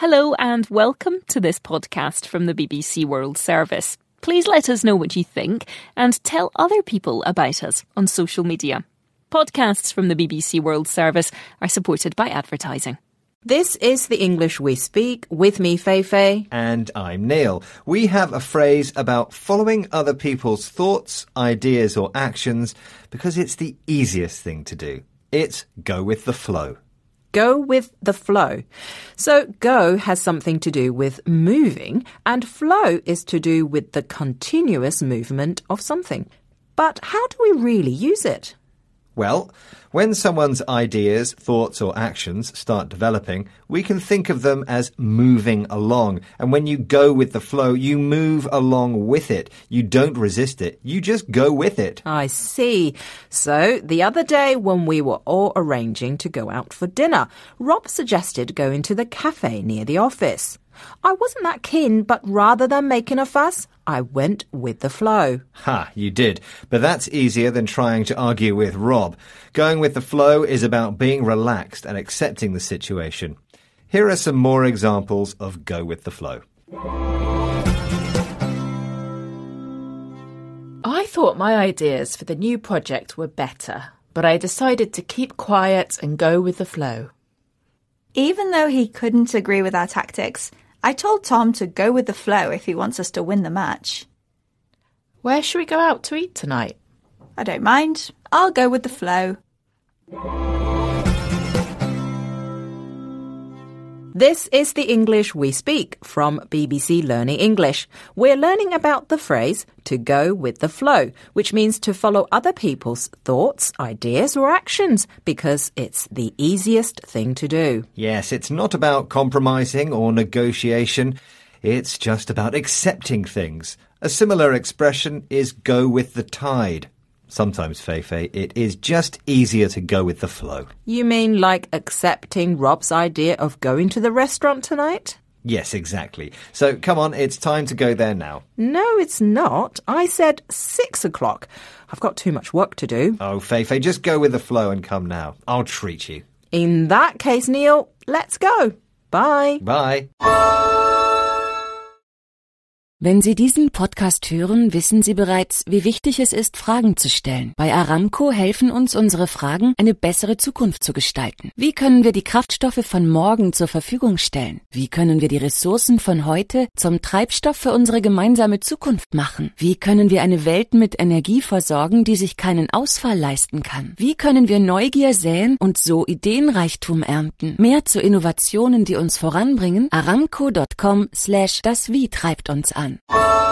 Hello and welcome to this podcast from the BBC World Service. Please let us know what you think and tell other people about us on social media. Podcasts from the BBC World Service are supported by advertising. This is the English we speak with me, Fei Fei. And I'm Neil. We have a phrase about following other people's thoughts, ideas, or actions because it's the easiest thing to do. It's go with the flow. Go with the flow. So, go has something to do with moving, and flow is to do with the continuous movement of something. But how do we really use it? Well, when someone's ideas, thoughts, or actions start developing, we can think of them as moving along. And when you go with the flow, you move along with it. You don't resist it. You just go with it. I see. So, the other day when we were all arranging to go out for dinner, Rob suggested going to the cafe near the office. I wasn't that keen, but rather than making a fuss, I went with the flow. Ha, you did. But that's easier than trying to argue with Rob. Going with the flow is about being relaxed and accepting the situation. Here are some more examples of go with the flow. I thought my ideas for the new project were better, but I decided to keep quiet and go with the flow. Even though he couldn't agree with our tactics, I told Tom to go with the flow if he wants us to win the match. Where should we go out to eat tonight? I don't mind. I'll go with the flow. This is the English we speak from BBC Learning English. We're learning about the phrase to go with the flow, which means to follow other people's thoughts, ideas, or actions because it's the easiest thing to do. Yes, it's not about compromising or negotiation. It's just about accepting things. A similar expression is go with the tide. Sometimes, Feifei, it is just easier to go with the flow. You mean like accepting Rob's idea of going to the restaurant tonight? Yes, exactly. So come on, it's time to go there now. No, it's not. I said six o'clock. I've got too much work to do. Oh, Feifei, just go with the flow and come now. I'll treat you. In that case, Neil, let's go. Bye. Bye. Wenn Sie diesen Podcast hören, wissen Sie bereits, wie wichtig es ist, Fragen zu stellen. Bei Aramco helfen uns unsere Fragen, eine bessere Zukunft zu gestalten. Wie können wir die Kraftstoffe von morgen zur Verfügung stellen? Wie können wir die Ressourcen von heute zum Treibstoff für unsere gemeinsame Zukunft machen? Wie können wir eine Welt mit Energie versorgen, die sich keinen Ausfall leisten kann? Wie können wir Neugier säen und so Ideenreichtum ernten? Mehr zu Innovationen, die uns voranbringen? Aramco.com slash das Wie treibt uns an. one.